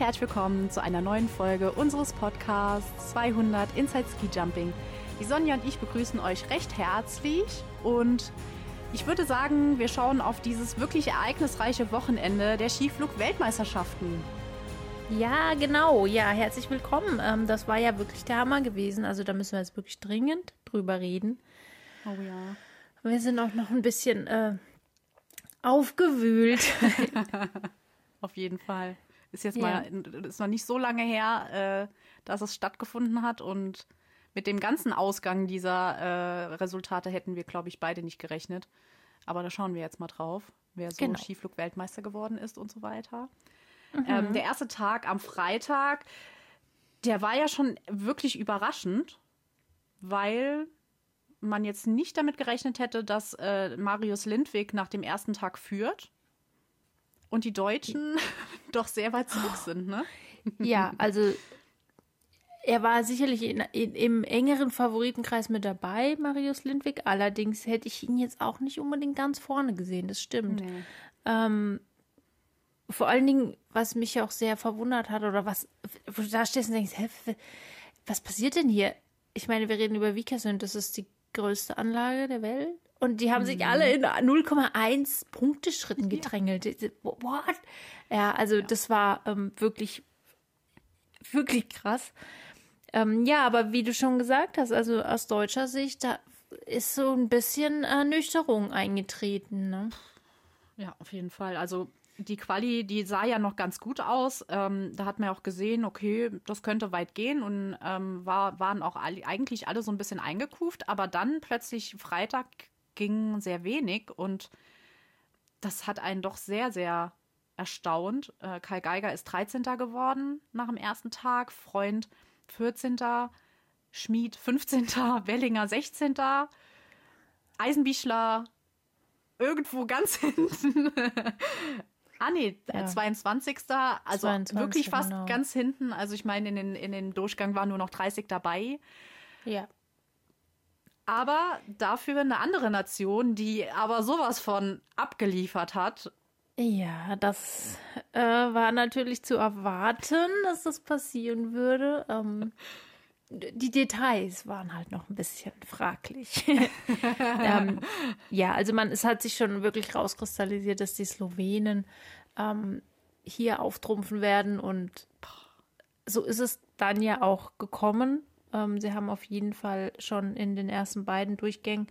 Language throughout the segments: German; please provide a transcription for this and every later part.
herzlich willkommen zu einer neuen Folge unseres Podcasts 200 Inside Ski Jumping. Die Sonja und ich begrüßen euch recht herzlich und ich würde sagen, wir schauen auf dieses wirklich ereignisreiche Wochenende der Skiflug-Weltmeisterschaften. Ja, genau. Ja, herzlich willkommen. Ähm, das war ja wirklich der Hammer gewesen. Also da müssen wir jetzt wirklich dringend drüber reden. Oh ja. Wir sind auch noch ein bisschen äh, aufgewühlt. Auf jeden Fall. Ist jetzt ja. mal, ist noch nicht so lange her, äh, dass es stattgefunden hat und mit dem ganzen Ausgang dieser äh, Resultate hätten wir, glaube ich, beide nicht gerechnet. Aber da schauen wir jetzt mal drauf, wer so genau. Skiflug-Weltmeister geworden ist und so weiter. Mhm. Ähm, der erste Tag am Freitag, der war ja schon wirklich überraschend, weil man jetzt nicht damit gerechnet hätte, dass äh, Marius Lindwig nach dem ersten Tag führt und die Deutschen doch sehr weit zurück sind, ne? Ja, also er war sicherlich in, in, im engeren Favoritenkreis mit dabei, Marius Lindwig. Allerdings hätte ich ihn jetzt auch nicht unbedingt ganz vorne gesehen, das stimmt. Nee. Ähm, vor allen Dingen, was mich auch sehr verwundert hat, oder was, wo du da stehst und denkst, hä, was passiert denn hier? Ich meine, wir reden über Vikersund, das ist die größte Anlage der Welt. Und die haben mhm. sich alle in 0,1 Punkteschritten gedrängelt. What? Ja, also ja. das war ähm, wirklich, wirklich krass. Ähm, ja, aber wie du schon gesagt hast, also aus deutscher Sicht, da ist so ein bisschen Ernüchterung eingetreten. Ne? Ja, auf jeden Fall. Also die Quali, die sah ja noch ganz gut aus. Ähm, da hat man auch gesehen, okay, das könnte weit gehen und ähm, war, waren auch alle, eigentlich alle so ein bisschen eingekuft. Aber dann plötzlich Freitag ging sehr wenig und das hat einen doch sehr, sehr erstaunt. Äh, Kai Geiger ist 13. geworden nach dem ersten Tag, Freund 14. Schmied 15. Wellinger 16. Eisenbichler irgendwo ganz hinten. ah nee, ja. 22. Also 22, wirklich fast genau. ganz hinten. Also ich meine, in den, in den Durchgang waren nur noch 30 dabei. Ja. Aber dafür eine andere Nation, die aber sowas von abgeliefert hat ja, das äh, war natürlich zu erwarten, dass das passieren würde. Ähm, die Details waren halt noch ein bisschen fraglich. ähm, ja, also man, es hat sich schon wirklich rauskristallisiert, dass die Slowenen ähm, hier auftrumpfen werden und so ist es dann ja auch gekommen. Ähm, sie haben auf jeden Fall schon in den ersten beiden Durchgängen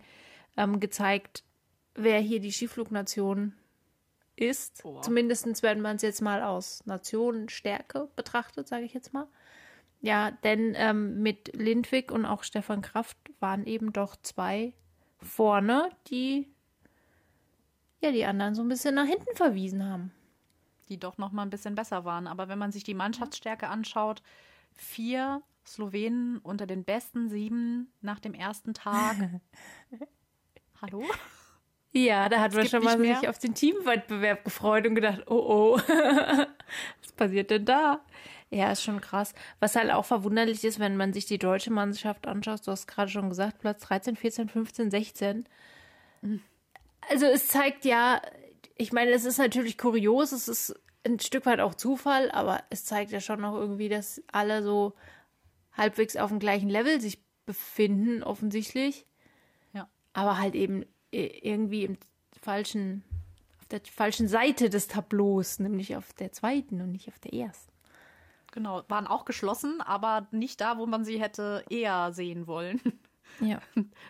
ähm, gezeigt, wer hier die Skiflugnation ist. Oh. Zumindest wenn man es jetzt mal aus Nationenstärke betrachtet, sage ich jetzt mal. Ja, denn ähm, mit Lindwig und auch Stefan Kraft waren eben doch zwei vorne, die ja die anderen so ein bisschen nach hinten verwiesen haben. Die doch noch mal ein bisschen besser waren. Aber wenn man sich die Mannschaftsstärke anschaut, vier Slowenen unter den besten sieben nach dem ersten Tag. Hallo? Ja, da hat man schon mal sich auf den Teamwettbewerb gefreut und gedacht, oh oh, was passiert denn da? Ja, ist schon krass. Was halt auch verwunderlich ist, wenn man sich die deutsche Mannschaft anschaut, du hast gerade schon gesagt, Platz 13, 14, 15, 16. Also es zeigt ja, ich meine, es ist natürlich kurios, es ist ein Stück weit auch Zufall, aber es zeigt ja schon noch irgendwie, dass alle so halbwegs auf dem gleichen Level sich befinden, offensichtlich. Ja. Aber halt eben irgendwie im falschen, auf der falschen Seite des Tableaus, nämlich auf der zweiten und nicht auf der ersten. Genau, waren auch geschlossen, aber nicht da, wo man sie hätte eher sehen wollen. Ja.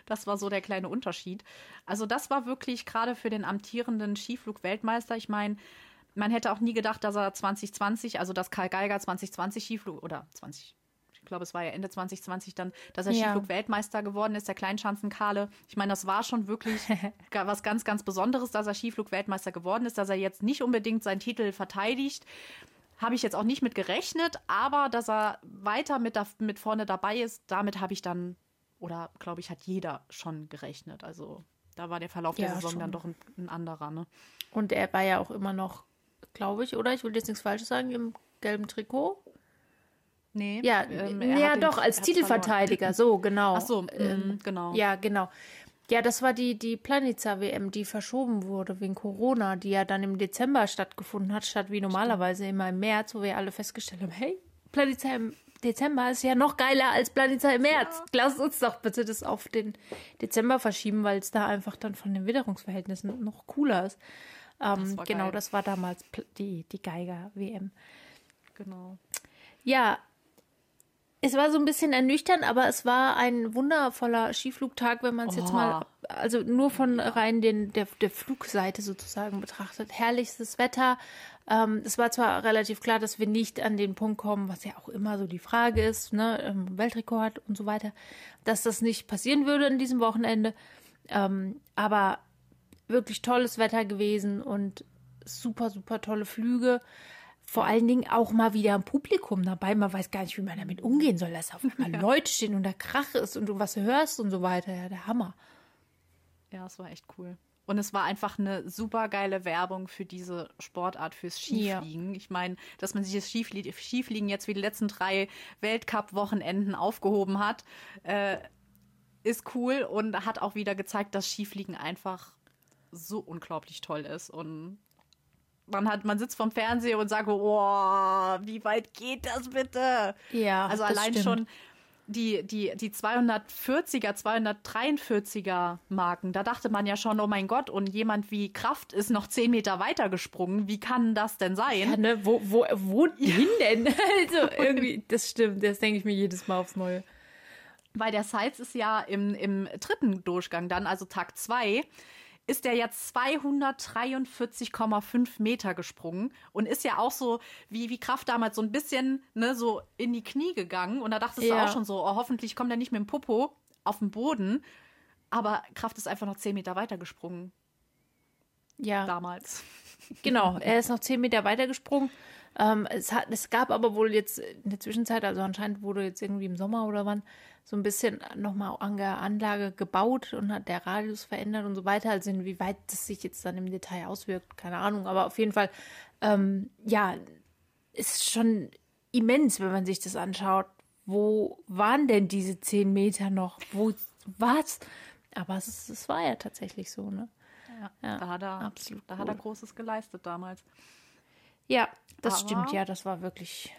Das war so der kleine Unterschied. Also das war wirklich gerade für den amtierenden Skiflug-Weltmeister. Ich meine, man hätte auch nie gedacht, dass er 2020, also dass Karl Geiger 2020 Skiflug oder 20 ich glaube, es war ja Ende 2020 dann, dass er ja. Skiflug-Weltmeister geworden ist, der Kleinschanzenkale. Ich meine, das war schon wirklich was ganz, ganz Besonderes, dass er Skiflug-Weltmeister geworden ist, dass er jetzt nicht unbedingt seinen Titel verteidigt. Habe ich jetzt auch nicht mit gerechnet, aber dass er weiter mit, da, mit vorne dabei ist, damit habe ich dann, oder glaube ich, hat jeder schon gerechnet. Also da war der Verlauf ja, der Saison schon. dann doch ein, ein anderer. Ne? Und er war ja auch immer noch, glaube ich, oder? Ich will jetzt nichts Falsches sagen, im gelben Trikot. Nee. Ja, ähm, ja doch, als Titelverteidiger, so, genau. Ach so, ähm, genau. Ja, genau. Ja, das war die, die Planitzer-WM, die verschoben wurde wegen Corona, die ja dann im Dezember stattgefunden hat, statt wie normalerweise immer im März, wo wir alle festgestellt haben, hey, Planitzer im Dezember ist ja noch geiler als Planitzer im März. Ja. Lass uns doch bitte das auf den Dezember verschieben, weil es da einfach dann von den Witterungsverhältnissen noch cooler ist. Ähm, das genau, geil. das war damals die, die Geiger-WM. Genau. Ja, es war so ein bisschen ernüchternd, aber es war ein wundervoller Skiflugtag, wenn man es oh. jetzt mal, also nur von rein den, der, der Flugseite sozusagen betrachtet. Herrlichstes Wetter. Ähm, es war zwar relativ klar, dass wir nicht an den Punkt kommen, was ja auch immer so die Frage ist, ne, ähm, Weltrekord und so weiter, dass das nicht passieren würde in diesem Wochenende. Ähm, aber wirklich tolles Wetter gewesen und super, super tolle Flüge vor allen Dingen auch mal wieder ein Publikum dabei. Man weiß gar nicht, wie man damit umgehen soll, dass auf einmal ja. Leute stehen und da Krach ist und du was hörst und so weiter. Ja, der Hammer. Ja, es war echt cool. Und es war einfach eine super geile Werbung für diese Sportart, fürs Skifliegen. Ja. Ich meine, dass man sich das Skifliegen jetzt wie die letzten drei Weltcup-Wochenenden aufgehoben hat, äh, ist cool und hat auch wieder gezeigt, dass Skifliegen einfach so unglaublich toll ist. Und man hat, man sitzt vom Fernseher und sagt, oh, wie weit geht das bitte? Ja. Also allein stimmt. schon die, die, die 240er, 243er Marken, da dachte man ja schon, oh mein Gott, und jemand wie Kraft ist noch 10 Meter weiter gesprungen. Wie kann das denn sein? Ja, ne, wo, wo, wo ja. hin denn? Also irgendwie, das stimmt, das denke ich mir jedes Mal aufs Neue. Weil der Sites ist ja im, im dritten Durchgang dann, also Tag 2 ist er jetzt 243,5 Meter gesprungen und ist ja auch so, wie, wie Kraft damals so ein bisschen, ne, so in die Knie gegangen. Und da dachtest ja. du auch schon so, oh, hoffentlich kommt er nicht mit dem Popo auf den Boden. Aber Kraft ist einfach noch 10 Meter weiter gesprungen. Ja. Damals. Genau, er ist noch 10 Meter weiter gesprungen. Ähm, es, hat, es gab aber wohl jetzt in der Zwischenzeit, also anscheinend wurde jetzt irgendwie im Sommer oder wann, so ein bisschen nochmal an der Anlage gebaut und hat der Radius verändert und so weiter. Also inwieweit das sich jetzt dann im Detail auswirkt, keine Ahnung. Aber auf jeden Fall, ähm, ja, ist schon immens, wenn man sich das anschaut. Wo waren denn diese zehn Meter noch? Wo was? Aber es, es war ja tatsächlich so, ne? Ja, ja da hat er absolut. Da cool. hat er Großes geleistet damals. Ja, das Aber stimmt, ja, das war wirklich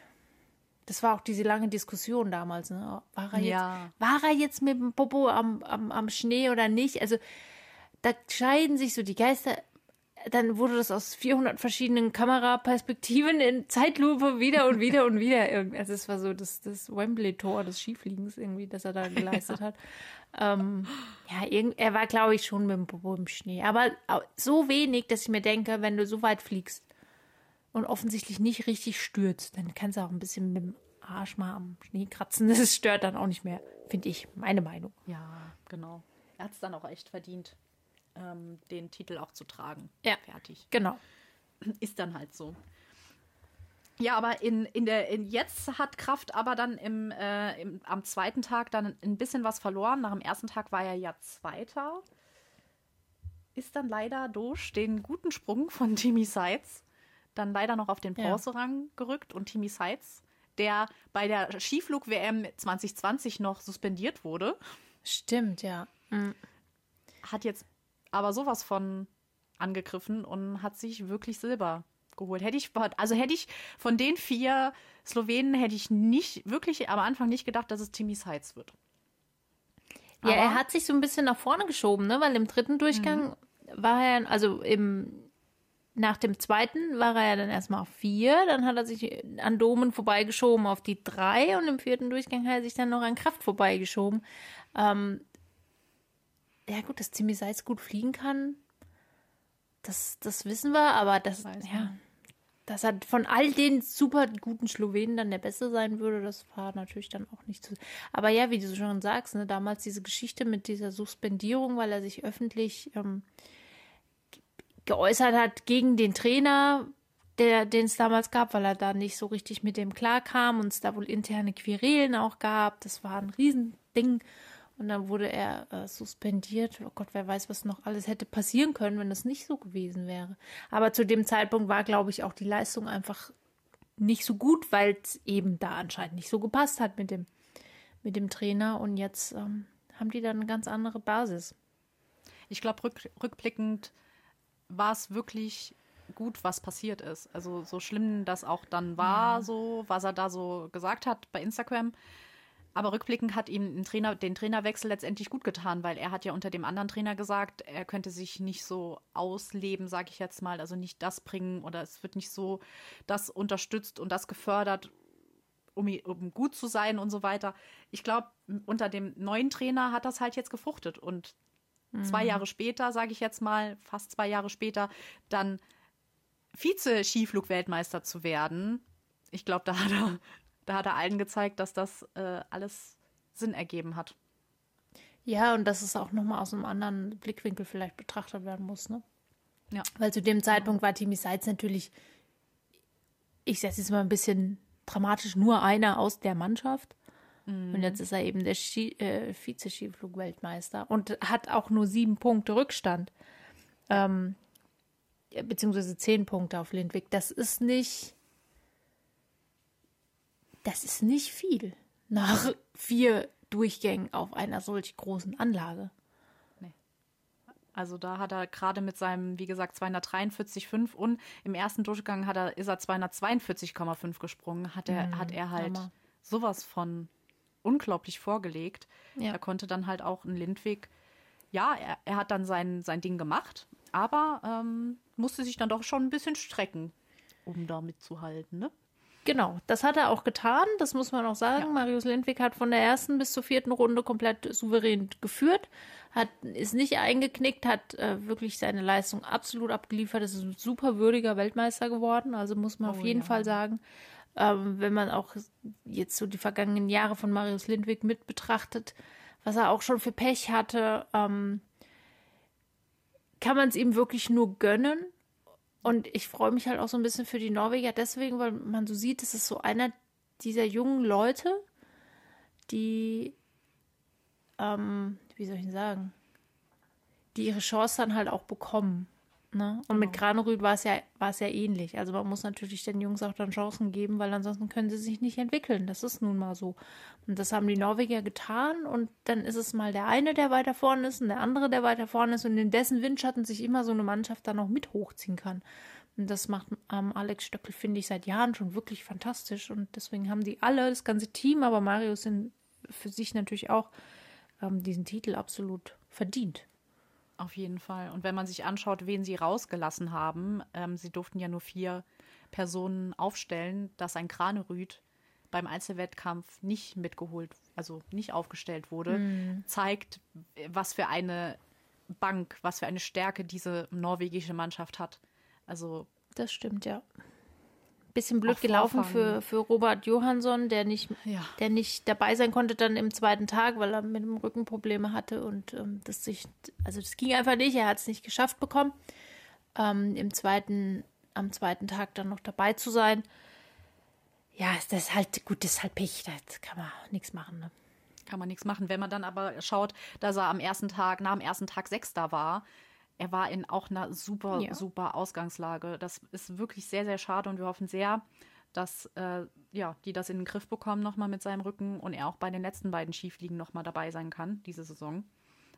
das war auch diese lange Diskussion damals. Ne? War, er jetzt, ja. war er jetzt mit dem Popo am, am, am Schnee oder nicht? Also da scheiden sich so die Geister. Dann wurde das aus 400 verschiedenen Kameraperspektiven in Zeitlupe wieder und wieder und wieder. Also es war so das, das Wembley-Tor des Skifliegens irgendwie, das er da geleistet ja. hat. Ähm, ja, irgend, er war, glaube ich, schon mit dem Popo im Schnee. Aber so wenig, dass ich mir denke, wenn du so weit fliegst, und offensichtlich nicht richtig stürzt, dann kannst du auch ein bisschen mit dem Arsch mal am Schnee kratzen. Das stört dann auch nicht mehr, finde ich, meine Meinung. Ja, genau. Er hat es dann auch echt verdient, ähm, den Titel auch zu tragen. Ja. Fertig. Genau. Ist dann halt so. Ja, aber in, in der, in jetzt hat Kraft aber dann im, äh, im, am zweiten Tag dann ein bisschen was verloren. Nach dem ersten Tag war er ja Zweiter. Ist dann leider durch den guten Sprung von Timmy Seitz dann leider noch auf den Bronzerang ja. gerückt und Timmy Seitz, der bei der Skiflug-WM 2020 noch suspendiert wurde. Stimmt, ja. Mhm. Hat jetzt aber sowas von angegriffen und hat sich wirklich Silber geholt. Hätte ich, also hätte ich von den vier Slowenen hätte ich nicht, wirklich am Anfang nicht gedacht, dass es Timmy Seitz wird. Ja, aber er hat sich so ein bisschen nach vorne geschoben, ne? Weil im dritten Durchgang mhm. war er, also im nach dem zweiten war er ja dann erstmal auf vier, dann hat er sich an Domen vorbeigeschoben auf die drei und im vierten Durchgang hat er sich dann noch an Kraft vorbeigeschoben. Ähm, ja gut, dass Timmy Seitz gut fliegen kann, das, das wissen wir, aber das, ja, dass er von all den super guten Slowenen dann der Beste sein würde, das war natürlich dann auch nicht so. Aber ja, wie du schon sagst, ne, damals diese Geschichte mit dieser Suspendierung, weil er sich öffentlich ähm, geäußert hat gegen den Trainer, der, den es damals gab, weil er da nicht so richtig mit dem klarkam und es da wohl interne Querelen auch gab. Das war ein Riesending. Und dann wurde er äh, suspendiert. Oh Gott, wer weiß, was noch alles hätte passieren können, wenn das nicht so gewesen wäre. Aber zu dem Zeitpunkt war, glaube ich, auch die Leistung einfach nicht so gut, weil es eben da anscheinend nicht so gepasst hat mit dem, mit dem Trainer. Und jetzt ähm, haben die dann eine ganz andere Basis. ich glaube, rück, rückblickend war es wirklich gut, was passiert ist. Also so schlimm das auch dann war, ja. so was er da so gesagt hat bei Instagram. Aber rückblickend hat ihm Trainer, den Trainerwechsel letztendlich gut getan, weil er hat ja unter dem anderen Trainer gesagt, er könnte sich nicht so ausleben, sage ich jetzt mal, also nicht das bringen oder es wird nicht so das unterstützt und das gefördert, um, um gut zu sein und so weiter. Ich glaube, unter dem neuen Trainer hat das halt jetzt gefruchtet und mhm. zwei Jahre später, sage ich jetzt mal, fast zwei Jahre später, dann Vize-Skiflug-Weltmeister zu werden. Ich glaube, da hat er da hat er allen gezeigt, dass das äh, alles Sinn ergeben hat. Ja, und dass es auch nochmal aus einem anderen Blickwinkel vielleicht betrachtet werden muss, ne? Ja. Weil zu dem Zeitpunkt war Timmy Seitz natürlich, ich setze jetzt mal ein bisschen dramatisch, nur einer aus der Mannschaft. Mhm. Und jetzt ist er eben der äh, Vize-Skiflug-Weltmeister und hat auch nur sieben Punkte Rückstand. Ähm, beziehungsweise zehn Punkte auf Lindwig. Das ist nicht das ist nicht viel nach vier Durchgängen auf einer solch großen Anlage. Nee. Also da hat er gerade mit seinem, wie gesagt, 243,5 und im ersten Durchgang hat er, ist er 242,5 gesprungen, hat er, mhm, hat er halt Hammer. sowas von unglaublich vorgelegt. Ja. Er konnte dann halt auch in Lindwig, ja, er, er hat dann sein, sein Ding gemacht, aber ähm, musste sich dann doch schon ein bisschen strecken, um da mitzuhalten, ne? Genau, das hat er auch getan, das muss man auch sagen. Ja. Marius Lindwig hat von der ersten bis zur vierten Runde komplett souverän geführt, hat, ist nicht eingeknickt, hat äh, wirklich seine Leistung absolut abgeliefert, ist ein super würdiger Weltmeister geworden, also muss man oh, auf jeden ja. Fall sagen. Ähm, wenn man auch jetzt so die vergangenen Jahre von Marius Lindwig mit betrachtet, was er auch schon für Pech hatte, ähm, kann man es ihm wirklich nur gönnen. Und ich freue mich halt auch so ein bisschen für die Norweger deswegen, weil man so sieht, es ist so einer dieser jungen Leute, die, ähm, wie soll ich denn sagen, die ihre Chance dann halt auch bekommen. Ne? Und genau. mit Granerüd war es ja, war es ja ähnlich. Also man muss natürlich den Jungs auch dann Chancen geben, weil ansonsten können sie sich nicht entwickeln. Das ist nun mal so. Und das haben die Norweger getan und dann ist es mal der eine, der weiter vorne ist und der andere, der weiter vorne ist und in dessen Windschatten sich immer so eine Mannschaft dann auch mit hochziehen kann. Und das macht ähm, Alex Stöckel, finde ich, seit Jahren schon wirklich fantastisch. Und deswegen haben die alle, das ganze Team, aber Marius sind für sich natürlich auch ähm, diesen Titel absolut verdient. Auf jeden Fall. Und wenn man sich anschaut, wen sie rausgelassen haben, ähm, sie durften ja nur vier Personen aufstellen, dass ein Kranerüd beim Einzelwettkampf nicht mitgeholt, also nicht aufgestellt wurde, mhm. zeigt, was für eine Bank, was für eine Stärke diese norwegische Mannschaft hat. Also. Das stimmt, ja bisschen blöd gelaufen für, für Robert Johansson, der nicht, ja. der nicht dabei sein konnte dann im zweiten Tag, weil er mit dem Rücken Probleme hatte und ähm, das sich, also das ging einfach nicht, er hat es nicht geschafft bekommen, ähm, im zweiten, am zweiten Tag dann noch dabei zu sein. Ja, das ist halt, gut, das ist halt Pech, da kann man nichts machen, ne? Kann man nichts machen. Wenn man dann aber schaut, dass er am ersten Tag, nach dem ersten Tag Sechster war, er war in auch einer super, ja. super Ausgangslage. Das ist wirklich sehr, sehr schade und wir hoffen sehr, dass äh, ja, die das in den Griff bekommen nochmal mit seinem Rücken und er auch bei den letzten beiden Skifliegen nochmal dabei sein kann, diese Saison.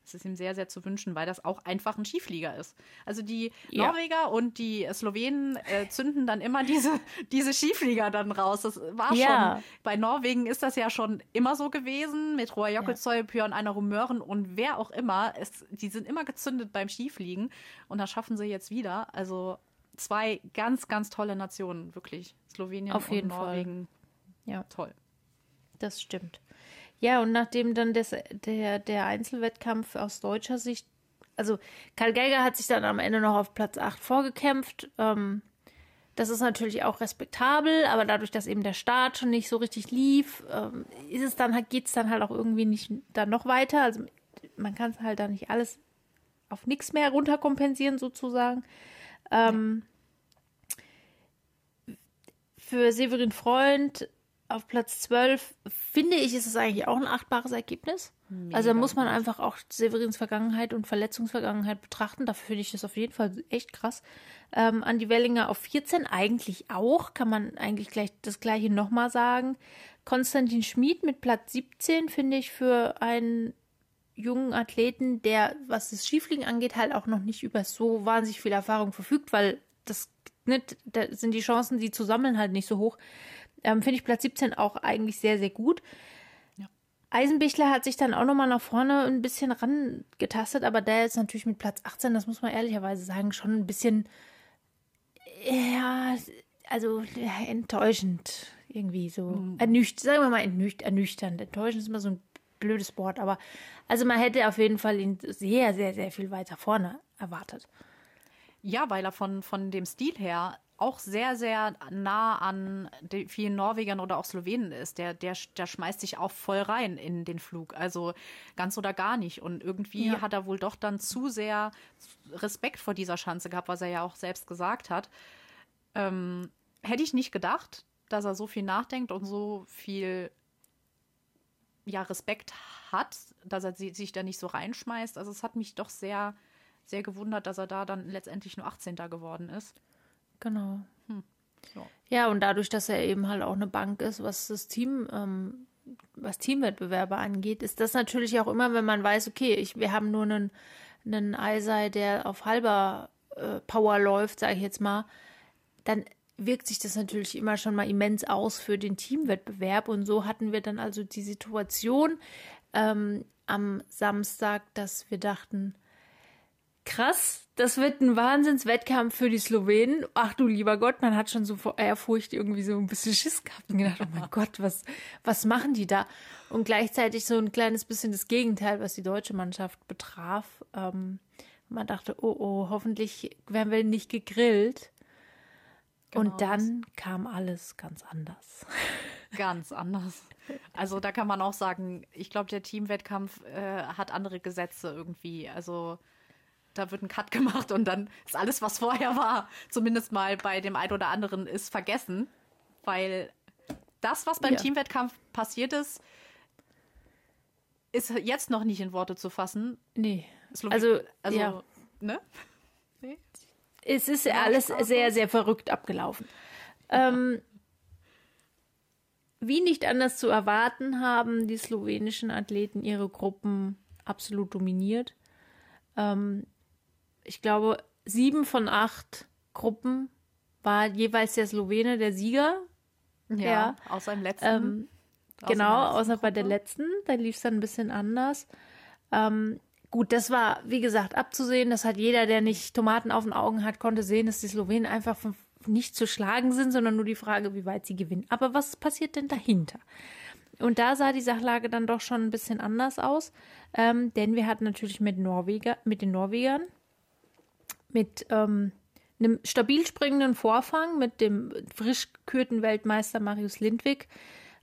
Es ist ihm sehr, sehr zu wünschen, weil das auch einfach ein Skiflieger ist. Also die ja. Norweger und die Slowenen äh, zünden dann immer diese, diese Skiflieger dann raus. Das war ja. schon, bei Norwegen ist das ja schon immer so gewesen, mit Roa Jokkelzoy, ja. Björn Einer Rumören und wer auch immer. Es, die sind immer gezündet beim Skifliegen und das schaffen sie jetzt wieder. Also zwei ganz, ganz tolle Nationen, wirklich. Slowenien Auf jeden und Norwegen. Fall. Ja. Toll. Das stimmt. Ja, und nachdem dann das, der, der Einzelwettkampf aus deutscher Sicht, also Karl Geiger hat sich dann am Ende noch auf Platz 8 vorgekämpft. Ähm, das ist natürlich auch respektabel, aber dadurch, dass eben der Start schon nicht so richtig lief, ähm, ist es dann halt, geht es dann halt auch irgendwie nicht dann noch weiter. Also man kann es halt dann nicht alles auf nichts mehr runterkompensieren, sozusagen. Ähm, für Severin Freund auf Platz 12 finde ich, ist es eigentlich auch ein achtbares Ergebnis. Mega also da muss man einfach auch Severins Vergangenheit und Verletzungsvergangenheit betrachten. Dafür finde ich das auf jeden Fall echt krass. Ähm, Andi Wellinger auf 14 eigentlich auch, kann man eigentlich gleich das gleiche nochmal sagen. Konstantin Schmid mit Platz 17 finde ich für einen jungen Athleten, der, was das Skifliegen angeht, halt auch noch nicht über so wahnsinnig viel Erfahrung verfügt, weil das nicht, da sind die Chancen, die zu sammeln, halt nicht so hoch. Ähm, Finde ich Platz 17 auch eigentlich sehr, sehr gut. Ja. Eisenbichler hat sich dann auch nochmal nach vorne ein bisschen rangetastet, aber der ist natürlich mit Platz 18, das muss man ehrlicherweise sagen, schon ein bisschen, ja, also ja, enttäuschend irgendwie so. Mhm. Ernüchternd, sagen wir mal ernüchternd. Enttäuschend ist immer so ein blödes Wort, aber also man hätte auf jeden Fall ihn sehr, sehr, sehr viel weiter vorne erwartet. Ja, weil er von, von dem Stil her auch sehr, sehr nah an vielen Norwegern oder auch Slowenen ist. Der, der, der schmeißt sich auch voll rein in den Flug. Also ganz oder gar nicht. Und irgendwie ja. hat er wohl doch dann zu sehr Respekt vor dieser Schanze gehabt, was er ja auch selbst gesagt hat. Ähm, hätte ich nicht gedacht, dass er so viel nachdenkt und so viel ja, Respekt hat, dass er sich da nicht so reinschmeißt. Also es hat mich doch sehr, sehr gewundert, dass er da dann letztendlich nur 18. geworden ist. Genau. Hm. So. Ja, und dadurch, dass er eben halt auch eine Bank ist, was das Team, ähm, was Teamwettbewerbe angeht, ist das natürlich auch immer, wenn man weiß, okay, ich, wir haben nur einen, einen Eisei, der auf halber äh, Power läuft, sage ich jetzt mal, dann wirkt sich das natürlich immer schon mal immens aus für den Teamwettbewerb. Und so hatten wir dann also die Situation ähm, am Samstag, dass wir dachten, krass, das wird ein Wahnsinnswettkampf für die Slowenen. Ach du lieber Gott, man hat schon so vor Ehrfurcht irgendwie so ein bisschen Schiss gehabt und gedacht, oh mein Gott, was, was machen die da? Und gleichzeitig so ein kleines bisschen das Gegenteil, was die deutsche Mannschaft betraf. Ähm, man dachte, oh oh, hoffentlich werden wir nicht gegrillt. Genau und dann kam alles ganz anders. Ganz anders. Also da kann man auch sagen, ich glaube, der Teamwettkampf äh, hat andere Gesetze irgendwie. Also da wird ein Cut gemacht und dann ist alles, was vorher war, zumindest mal bei dem einen oder anderen, ist vergessen. Weil das, was beim ja. Teamwettkampf passiert ist, ist jetzt noch nicht in Worte zu fassen. Nee. Also, also ja. ne? Es ist ja, alles sehr, sehr verrückt abgelaufen. Ähm, wie nicht anders zu erwarten, haben die slowenischen Athleten ihre Gruppen absolut dominiert. Ähm, ich glaube, sieben von acht Gruppen war jeweils der Slowene der Sieger. Ja, ja. außer im letzten. Ähm, genau, außer Gruppe. bei der letzten. Da lief es dann ein bisschen anders. Ähm, Gut, das war, wie gesagt, abzusehen. Das hat jeder, der nicht Tomaten auf den Augen hat, konnte sehen, dass die Slowenen einfach nicht zu schlagen sind, sondern nur die Frage, wie weit sie gewinnen. Aber was passiert denn dahinter? Und da sah die Sachlage dann doch schon ein bisschen anders aus, ähm, denn wir hatten natürlich mit, Norweger, mit den Norwegern, mit ähm, einem stabil springenden Vorfang, mit dem frisch gekürten Weltmeister Marius Lindwig,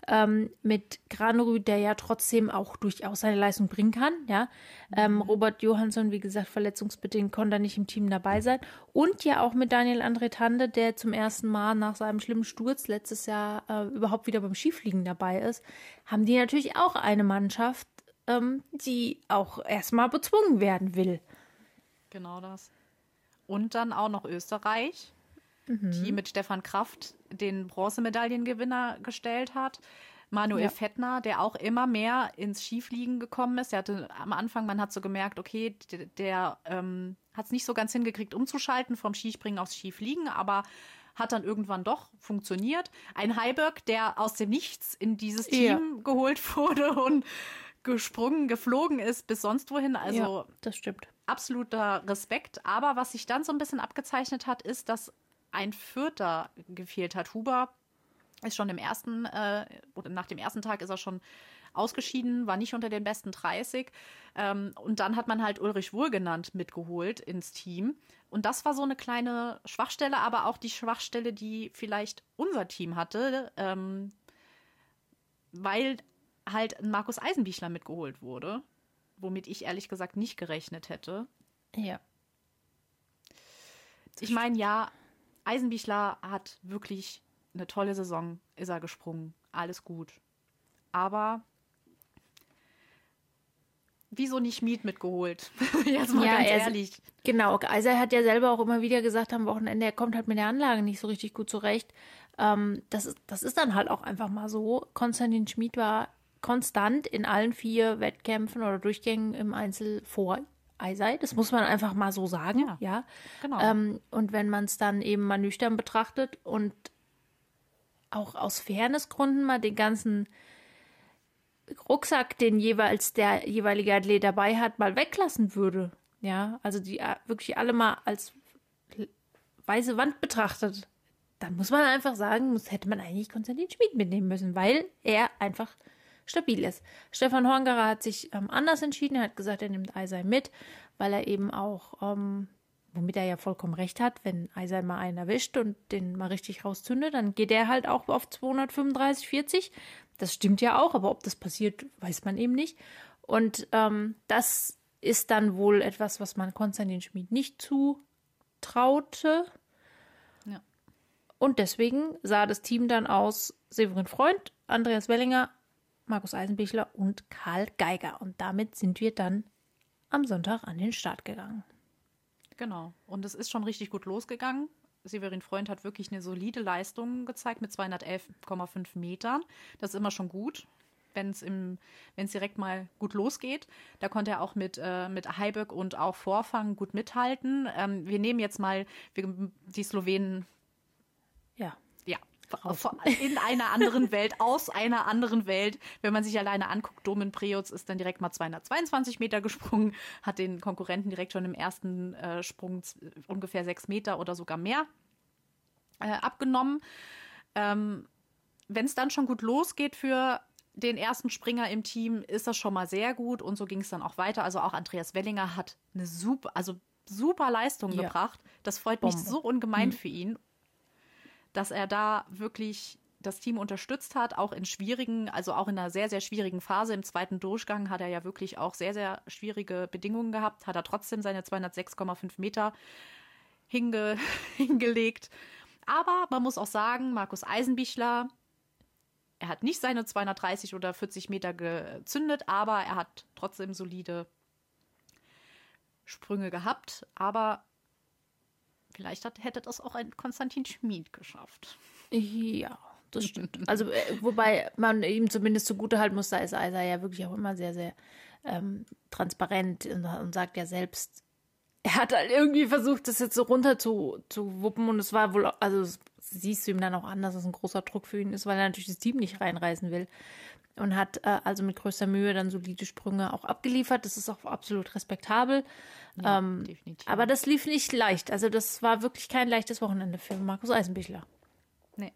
ähm, mit Granerud, der ja trotzdem auch durchaus seine Leistung bringen kann. Ja, ähm, mhm. Robert Johansson, wie gesagt, verletzungsbedingt konnte nicht im Team dabei sein und ja auch mit Daniel André Tande, der zum ersten Mal nach seinem schlimmen Sturz letztes Jahr äh, überhaupt wieder beim Skifliegen dabei ist, haben die natürlich auch eine Mannschaft, ähm, die auch erstmal bezwungen werden will. Genau das. Und dann auch noch Österreich, mhm. die mit Stefan Kraft den Bronzemedaillengewinner gestellt hat. Manuel ja. Fettner, der auch immer mehr ins Skifliegen gekommen ist. Er hatte am Anfang, man hat so gemerkt, okay, der, der ähm, hat es nicht so ganz hingekriegt, umzuschalten vom Skispringen aufs Skifliegen, aber hat dann irgendwann doch funktioniert. Ein Heiberg, der aus dem Nichts in dieses Team ja. geholt wurde und gesprungen, geflogen ist bis sonst wohin. Also ja, das stimmt. Absoluter Respekt. Aber was sich dann so ein bisschen abgezeichnet hat, ist, dass ein Vierter gefehlt hat. Huber ist schon im ersten, äh, oder nach dem ersten Tag ist er schon ausgeschieden, war nicht unter den besten 30. Ähm, und dann hat man halt Ulrich Wohlgenannt mitgeholt ins Team. Und das war so eine kleine Schwachstelle, aber auch die Schwachstelle, die vielleicht unser Team hatte, ähm, weil halt Markus Eisenbichler mitgeholt wurde, womit ich ehrlich gesagt nicht gerechnet hätte. Ja. Ich meine, ja, Eisenbichler hat wirklich eine tolle Saison, ist er gesprungen. Alles gut. Aber wieso nicht Miet mitgeholt? Jetzt mal ja, ganz ehrlich. Genau, also er hat ja selber auch immer wieder gesagt am Wochenende, er kommt halt mit der Anlage nicht so richtig gut zurecht. Ähm, das, ist, das ist dann halt auch einfach mal so. Konstantin Schmid war konstant in allen vier Wettkämpfen oder Durchgängen im Einzel vor Eisei. Das muss man einfach mal so sagen, ja. ja. Genau. Ähm, und wenn man es dann eben mal nüchtern betrachtet und auch aus Fairnessgründen mal den ganzen Rucksack, den jeweils der jeweilige Athlet dabei hat, mal weglassen würde. Ja, also die äh, wirklich alle mal als weiße Wand betrachtet, dann muss man einfach sagen, muss, hätte man eigentlich Konstantin Schmid mitnehmen müssen, weil er einfach stabil ist. Stefan Horngerer hat sich ähm, anders entschieden. Er hat gesagt, er nimmt Eisei mit, weil er eben auch, ähm, womit er ja vollkommen recht hat, wenn Eisei mal einen erwischt und den mal richtig rauszündet, dann geht er halt auch auf 235, 40. Das stimmt ja auch, aber ob das passiert, weiß man eben nicht. Und ähm, das ist dann wohl etwas, was man Konstantin Schmid nicht zutraute. Ja. Und deswegen sah das Team dann aus Severin Freund, Andreas Wellinger, Markus Eisenbichler und Karl Geiger. Und damit sind wir dann am Sonntag an den Start gegangen. Genau. Und es ist schon richtig gut losgegangen. Severin Freund hat wirklich eine solide Leistung gezeigt mit 211,5 Metern. Das ist immer schon gut, wenn es direkt mal gut losgeht. Da konnte er auch mit, äh, mit Heiböck und auch Vorfang gut mithalten. Ähm, wir nehmen jetzt mal wir, die Slowenen. Ja in einer anderen Welt, aus einer anderen Welt. Wenn man sich alleine anguckt, Domen Preutz ist dann direkt mal 222 Meter gesprungen, hat den Konkurrenten direkt schon im ersten äh, Sprung ungefähr sechs Meter oder sogar mehr äh, abgenommen. Ähm, Wenn es dann schon gut losgeht für den ersten Springer im Team, ist das schon mal sehr gut und so ging es dann auch weiter. Also auch Andreas Wellinger hat eine super, also super Leistung ja. gebracht. Das freut Bombe. mich so ungemein mhm. für ihn dass er da wirklich das Team unterstützt hat, auch in schwierigen, also auch in einer sehr, sehr schwierigen Phase. Im zweiten Durchgang hat er ja wirklich auch sehr, sehr schwierige Bedingungen gehabt, hat er trotzdem seine 206,5 Meter hinge hingelegt. Aber man muss auch sagen, Markus Eisenbichler, er hat nicht seine 230 oder 40 Meter gezündet, aber er hat trotzdem solide Sprünge gehabt. Aber Vielleicht hat, hätte das auch ein Konstantin Schmid geschafft. Ja, das stimmt. Also, äh, wobei man ihm zumindest zugute halten muss, da ist Eiser ja wirklich auch immer sehr, sehr ähm, transparent und, und, sagt ja selbst, er hat halt irgendwie versucht, das jetzt so runter zu, zu wuppen und es war wohl, also siehst du ihm dann auch an, dass es ein großer Druck für ihn ist, weil er natürlich das Team nicht reinreißen will und hat äh, also mit größter Mühe dann solide Sprünge auch abgeliefert. Das ist auch absolut respektabel. Ja, ähm, definitiv. Aber das lief nicht leicht. Also das war wirklich kein leichtes Wochenende für Markus Eisenbichler. Nee.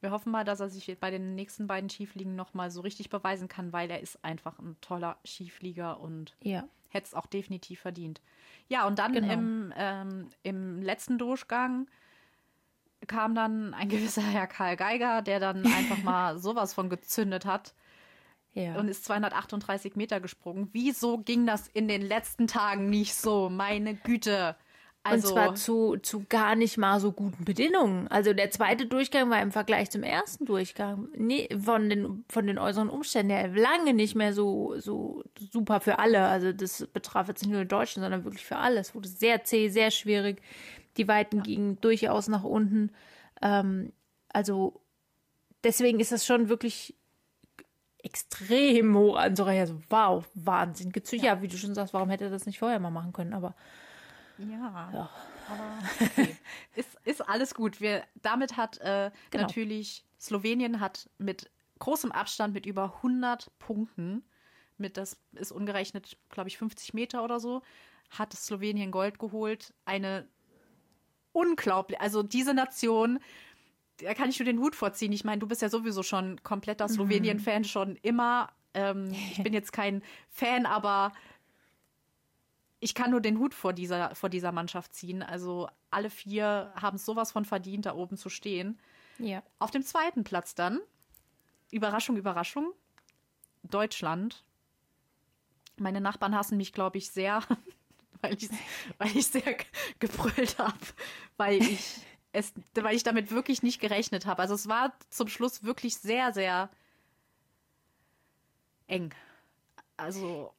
Wir hoffen mal, dass er sich bei den nächsten beiden Skifliegen nochmal so richtig beweisen kann, weil er ist einfach ein toller Skiflieger und ja. hätte es auch definitiv verdient. Ja, und dann genau. im, ähm, im letzten Durchgang kam dann ein gewisser Herr Karl Geiger, der dann einfach mal sowas von gezündet hat. Ja. Und ist 238 Meter gesprungen. Wieso ging das in den letzten Tagen nicht so? Meine Güte. Also, und zwar zu, zu gar nicht mal so guten Bedingungen. Also der zweite Durchgang war im Vergleich zum ersten Durchgang nee, von, den, von den äußeren Umständen her lange nicht mehr so, so super für alle. Also das betraf jetzt nicht nur die Deutschen, sondern wirklich für alle. Es wurde sehr zäh, sehr schwierig. Die Weiten ja. gingen durchaus nach unten. Ähm, also deswegen ist das schon wirklich extrem hoch anzureichen. Also wow, Wahnsinn. Gibt's ja. wie du schon sagst, warum hätte er das nicht vorher mal machen können? Aber ja. ja. Aber okay. ist, ist alles gut. Wir, damit hat äh, genau. natürlich Slowenien hat mit großem Abstand mit über 100 Punkten, mit das ist ungerechnet, glaube ich, 50 Meter oder so, hat Slowenien Gold geholt. Eine unglaublich. Also diese Nation, da kann ich nur den Hut vorziehen. Ich meine, du bist ja sowieso schon kompletter mhm. Slowenien-Fan schon immer. Ähm, ich bin jetzt kein Fan, aber ich kann nur den Hut vor dieser, vor dieser Mannschaft ziehen. Also alle vier haben es sowas von verdient, da oben zu stehen. Ja. Auf dem zweiten Platz dann, Überraschung, Überraschung, Deutschland. Meine Nachbarn hassen mich, glaube ich, sehr, weil ich, weil ich sehr gebrüllt habe, weil ich es, weil ich damit wirklich nicht gerechnet habe. Also es war zum Schluss wirklich sehr, sehr eng. Also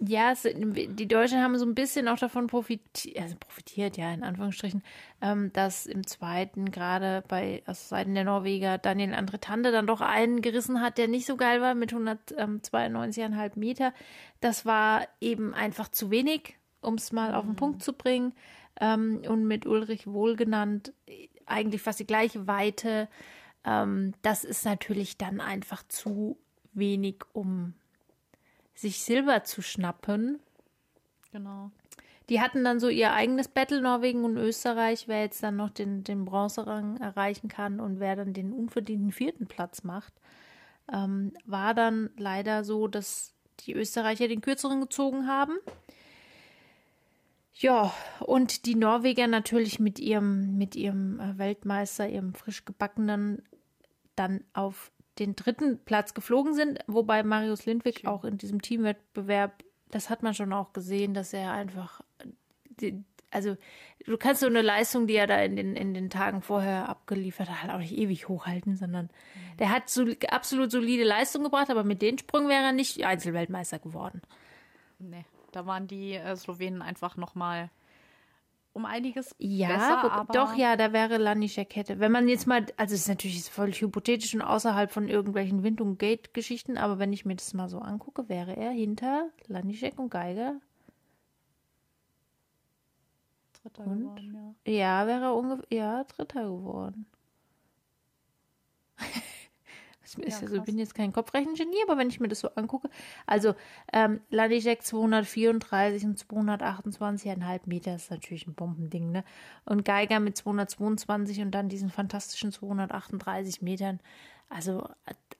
Ja, es, die Deutschen haben so ein bisschen auch davon profitiert, also profitiert, ja, in Anführungsstrichen, ähm, dass im zweiten, gerade bei aus Seiten der Norweger, Daniel Andretande dann doch einen gerissen hat, der nicht so geil war mit 192,5 Meter. Das war eben einfach zu wenig, um es mal mhm. auf den Punkt zu bringen. Ähm, und mit Ulrich Wohlgenannt eigentlich fast die gleiche Weite. Ähm, das ist natürlich dann einfach zu wenig, um sich Silber zu schnappen. Genau. Die hatten dann so ihr eigenes Battle, Norwegen und Österreich, wer jetzt dann noch den, den Bronzerang erreichen kann und wer dann den unverdienten vierten Platz macht. Ähm, war dann leider so, dass die Österreicher den kürzeren gezogen haben. Ja, und die Norweger natürlich mit ihrem, mit ihrem äh, Weltmeister, ihrem frisch gebackenen, dann auf den dritten Platz geflogen sind, wobei Marius Lindwig auch in diesem Teamwettbewerb, das hat man schon auch gesehen, dass er einfach, also du kannst so eine Leistung, die er da in den, in den Tagen vorher abgeliefert hat, halt auch nicht ewig hochhalten, sondern mhm. der hat so absolut solide Leistung gebracht, aber mit den Sprüngen wäre er nicht Einzelweltmeister geworden. Nee, da waren die äh, Slowenen einfach nochmal um einiges ja, besser. Aber doch, ja, da wäre Lanischek hätte. Wenn man jetzt mal, also es ist natürlich völlig hypothetisch und außerhalb von irgendwelchen Wind- und Gate-Geschichten, aber wenn ich mir das mal so angucke, wäre er hinter Lanischek und Geiger. Dritter und? geworden, ja. Ja, wäre er ungefähr, ja, Dritter geworden. Ja, also, ich bin jetzt kein Kopfrechengenie, aber wenn ich mir das so angucke, also ähm, Ladijek 234 und 228,5 Meter ist natürlich ein Bombending, ne? Und Geiger mit 222 und dann diesen fantastischen 238 Metern. Also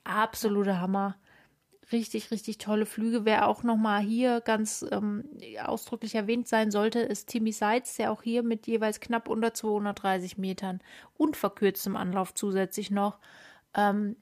absoluter Hammer. Richtig, richtig tolle Flüge. Wer auch nochmal hier ganz ähm, ausdrücklich erwähnt sein sollte, ist Timmy Seitz, der auch hier mit jeweils knapp unter 230 Metern und verkürztem Anlauf zusätzlich noch ähm,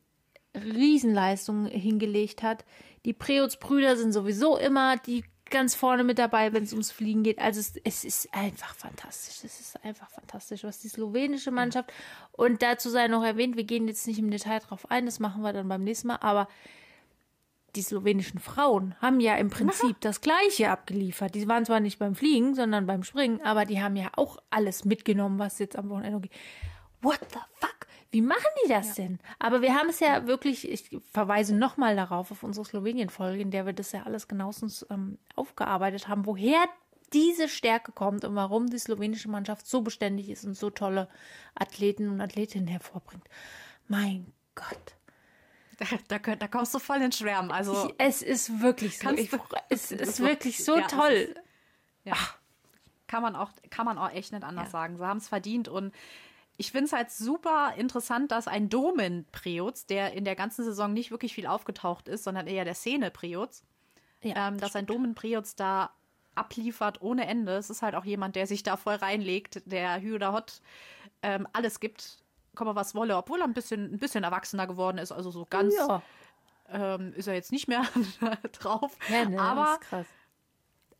Riesenleistung hingelegt hat. Die Preutz-Brüder sind sowieso immer die ganz vorne mit dabei, wenn es ums Fliegen geht. Also es, es, ist einfach fantastisch. Es ist einfach fantastisch, was die slowenische Mannschaft und dazu sei noch erwähnt, wir gehen jetzt nicht im Detail drauf ein, das machen wir dann beim nächsten Mal, aber die slowenischen Frauen haben ja im Prinzip das Gleiche abgeliefert. Die waren zwar nicht beim Fliegen, sondern beim Springen, aber die haben ja auch alles mitgenommen, was jetzt am Wochenende geht. What the fuck? Wie machen die das ja. denn? Aber wir haben es ja wirklich, ich verweise nochmal darauf, auf unsere Slowenien-Folge, in der wir das ja alles genauestens ähm, aufgearbeitet haben, woher diese Stärke kommt und warum die slowenische Mannschaft so beständig ist und so tolle Athleten und Athletinnen hervorbringt. Mein Gott. Da, da, da kommst du voll ins Schwärmen. Also ich, es ist wirklich so. Ich, es ist wirklich so ja, toll. Ist, ja. Kann man auch, kann man auch echt nicht anders ja. sagen. Sie haben es verdient und ich finde es halt super interessant, dass ein Domen Preutz, der in der ganzen Saison nicht wirklich viel aufgetaucht ist, sondern eher der Szene Preutz, ja, ähm, dass ein Domen Preutz da abliefert ohne Ende. Es ist halt auch jemand, der sich da voll reinlegt, der Hü oder Hot ähm, alles gibt, komme was wolle, obwohl er ein bisschen, ein bisschen erwachsener geworden ist, also so ganz ja. ähm, ist er jetzt nicht mehr drauf. Ja, ne, aber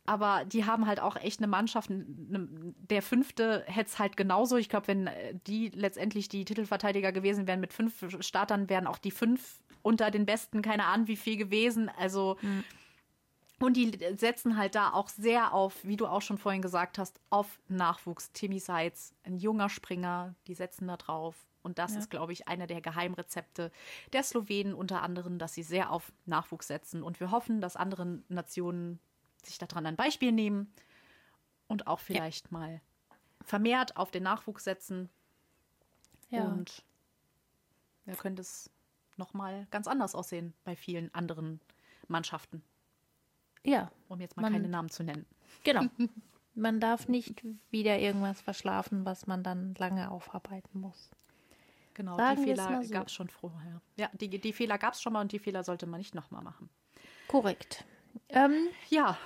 aber die haben halt auch echt eine Mannschaft. Der fünfte hätte es halt genauso. Ich glaube, wenn äh, die letztendlich die Titelverteidiger gewesen wären mit fünf Startern, wären auch die fünf unter den Besten, keine Ahnung wie viel gewesen. Also, mhm. und die setzen halt da auch sehr auf, wie du auch schon vorhin gesagt hast, auf Nachwuchs. Timmy Seitz, ein junger Springer, die setzen da drauf. Und das ja. ist, glaube ich, einer der Geheimrezepte der Slowenen unter anderem, dass sie sehr auf Nachwuchs setzen. Und wir hoffen, dass andere Nationen sich daran ein Beispiel nehmen und auch vielleicht ja. mal vermehrt auf den Nachwuchs setzen. Ja. Und da könnte es nochmal ganz anders aussehen bei vielen anderen Mannschaften. Ja. Um jetzt mal man, keine Namen zu nennen. Genau. Man darf nicht wieder irgendwas verschlafen, was man dann lange aufarbeiten muss. Genau, Sagen die Fehler so. gab es schon vorher. Ja, die, die Fehler gab es schon mal und die Fehler sollte man nicht nochmal machen. Korrekt. Ähm, ja.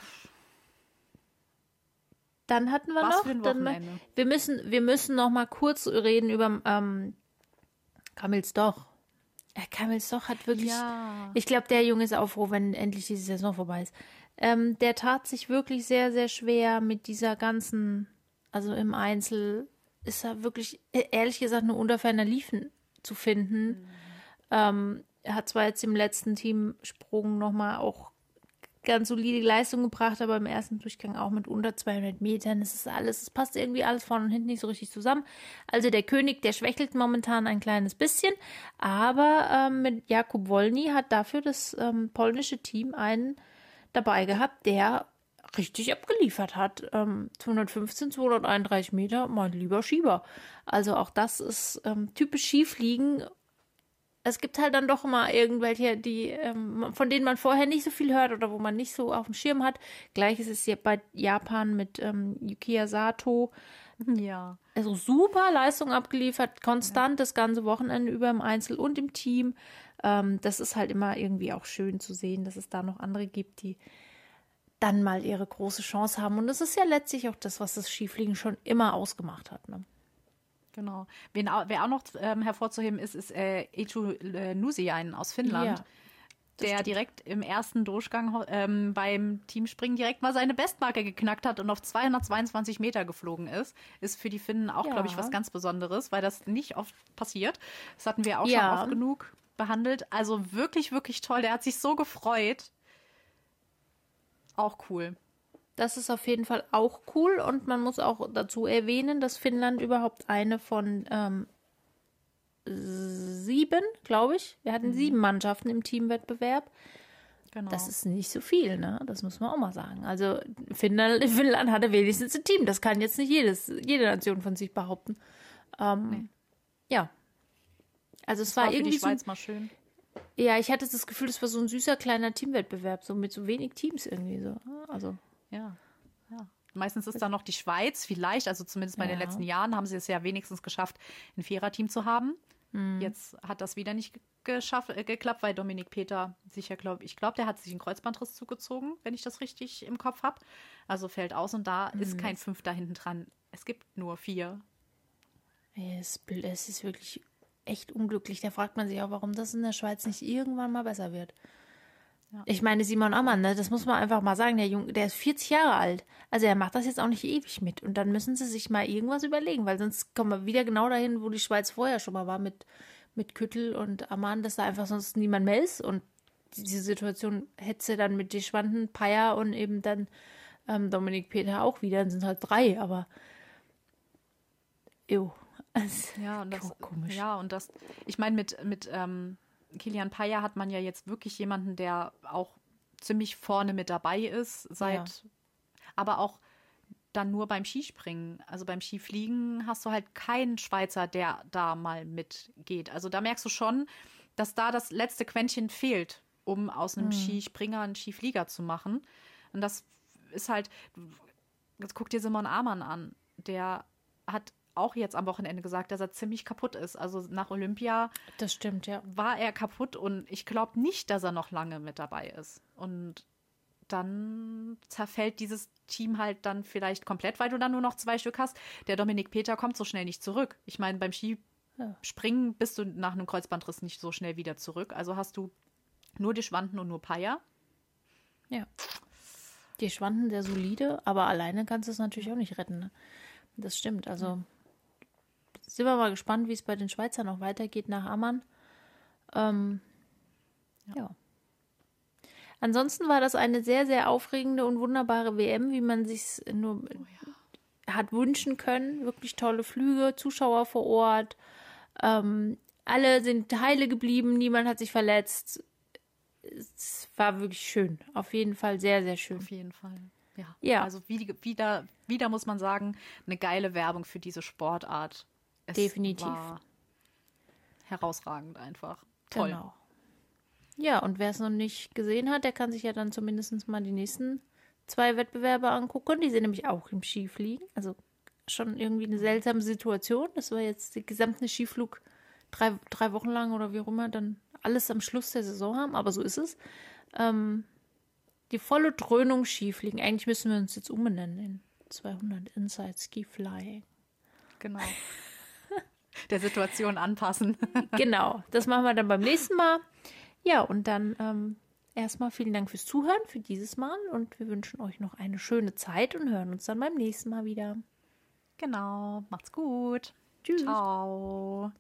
Dann hatten wir Was noch. Für ein Wochenende. Dann, wir müssen, wir müssen noch mal kurz reden über ähm, Kamils Doch. Ja, Kamils Doch hat wirklich. Ja. Ich glaube, der Junge ist auch froh, wenn endlich diese Saison vorbei ist. Ähm, der tat sich wirklich sehr, sehr schwer mit dieser ganzen, also im Einzel ist er wirklich, e-, ehrlich gesagt, nur unter ferner Liefen zu finden. Mhm. Ähm, er hat zwar jetzt im letzten Teamsprung nochmal auch ganz solide Leistung gebracht, aber im ersten Durchgang auch mit unter 200 Metern. Es ist alles, es passt irgendwie alles vorne und hinten nicht so richtig zusammen. Also der König, der schwächelt momentan ein kleines bisschen, aber ähm, mit Jakub Wolny hat dafür das ähm, polnische Team einen dabei gehabt, der richtig abgeliefert hat. Ähm, 215, 231 Meter, mein lieber Schieber. Also auch das ist ähm, typisch Skifliegen es gibt halt dann doch immer irgendwelche, die, ähm, von denen man vorher nicht so viel hört oder wo man nicht so auf dem Schirm hat. Gleiches ist hier bei Japan mit ähm, Yukiya Sato. Ja. Also super Leistung abgeliefert, konstant ja. das ganze Wochenende über im Einzel und im Team. Ähm, das ist halt immer irgendwie auch schön zu sehen, dass es da noch andere gibt, die dann mal ihre große Chance haben. Und das ist ja letztlich auch das, was das Skifliegen schon immer ausgemacht hat. Ne? Genau. Wen, wer auch noch ähm, hervorzuheben ist, ist äh, Echu äh, Nusiain aus Finnland. Ja, der stimmt. direkt im ersten Durchgang ähm, beim Teamspringen direkt mal seine Bestmarke geknackt hat und auf 222 Meter geflogen ist. Ist für die Finnen auch, ja. glaube ich, was ganz Besonderes, weil das nicht oft passiert. Das hatten wir auch ja. schon oft genug behandelt. Also wirklich, wirklich toll. Der hat sich so gefreut. Auch cool. Das ist auf jeden Fall auch cool und man muss auch dazu erwähnen, dass Finnland überhaupt eine von ähm, sieben, glaube ich. Wir hatten mhm. sieben Mannschaften im Teamwettbewerb. Genau. Das ist nicht so viel, ne? Das muss man auch mal sagen. Also Finnland, Finnland hatte wenigstens ein Team. Das kann jetzt nicht jedes, jede Nation von sich behaupten. Ähm, nee. Ja. Also es das war, war irgendwie die Schweiz so, mal schön. Ja, ich hatte das Gefühl, das war so ein süßer kleiner Teamwettbewerb, so mit so wenig Teams irgendwie so. Also ja, ja. Meistens ist da noch die Schweiz, vielleicht, also zumindest bei ja. den letzten Jahren haben sie es ja wenigstens geschafft, ein Viererteam zu haben. Mhm. Jetzt hat das wieder nicht geschafft, äh, geklappt, weil Dominik Peter sich ja, glaube ich, glaube, der hat sich einen Kreuzbandriss zugezogen, wenn ich das richtig im Kopf habe. Also fällt aus und da mhm. ist kein Fünfter hinten dran. Es gibt nur vier. Es, es ist wirklich echt unglücklich. Da fragt man sich auch, warum das in der Schweiz nicht irgendwann mal besser wird. Ja. Ich meine, Simon Ammann, ne, das muss man einfach mal sagen, der Junge, der ist 40 Jahre alt. Also er macht das jetzt auch nicht ewig mit. Und dann müssen sie sich mal irgendwas überlegen, weil sonst kommen wir wieder genau dahin, wo die Schweiz vorher schon mal war mit, mit Küttel und Ammann, dass da einfach sonst niemand mehr ist. Und diese Situation hätte sie dann mit Deschwanden, Paya und eben dann ähm, Dominik Peter auch wieder. Dann sind halt drei, aber ew. ja, und das, komisch. Ja, und das, ich meine, mit, mit ähm, Kilian Paya hat man ja jetzt wirklich jemanden, der auch ziemlich vorne mit dabei ist, seit, ja. aber auch dann nur beim Skispringen. Also beim Skifliegen hast du halt keinen Schweizer, der da mal mitgeht. Also da merkst du schon, dass da das letzte Quäntchen fehlt, um aus einem mhm. Skispringer einen Skiflieger zu machen. Und das ist halt, jetzt guck dir Simon Amann an. Der hat auch jetzt am Wochenende gesagt, dass er ziemlich kaputt ist. Also nach Olympia das stimmt, ja. war er kaputt und ich glaube nicht, dass er noch lange mit dabei ist. Und dann zerfällt dieses Team halt dann vielleicht komplett, weil du dann nur noch zwei Stück hast. Der Dominik Peter kommt so schnell nicht zurück. Ich meine, beim Skispringen ja. bist du nach einem Kreuzbandriss nicht so schnell wieder zurück. Also hast du nur die Schwanden und nur Paya. Ja. Die Schwanden sehr solide, aber alleine kannst du es natürlich auch nicht retten. Ne? Das stimmt. Also sind wir mal gespannt, wie es bei den Schweizern noch weitergeht nach Ammann. Ähm, ja. Ansonsten war das eine sehr, sehr aufregende und wunderbare WM, wie man sich nur oh ja. hat wünschen können. Wirklich tolle Flüge, Zuschauer vor Ort. Ähm, alle sind heile geblieben, niemand hat sich verletzt. Es war wirklich schön. Auf jeden Fall sehr, sehr schön. Auf jeden Fall. Ja. ja. Also wieder, wieder muss man sagen, eine geile Werbung für diese Sportart. Es Definitiv. herausragend einfach. Toll. Genau. Ja, und wer es noch nicht gesehen hat, der kann sich ja dann zumindest mal die nächsten zwei Wettbewerbe angucken. Die sind nämlich auch im Skifliegen. Also schon irgendwie eine seltsame Situation. Das war jetzt der gesamte Skiflug drei, drei Wochen lang oder wie auch immer dann alles am Schluss der Saison haben. Aber so ist es. Ähm, die volle Dröhnung Skifliegen. Eigentlich müssen wir uns jetzt umbenennen in 200 Inside Ski Flying. Genau der Situation anpassen. genau, das machen wir dann beim nächsten Mal. Ja, und dann ähm, erstmal vielen Dank fürs Zuhören für dieses Mal und wir wünschen euch noch eine schöne Zeit und hören uns dann beim nächsten Mal wieder. Genau, macht's gut. Tschüss. Ciao.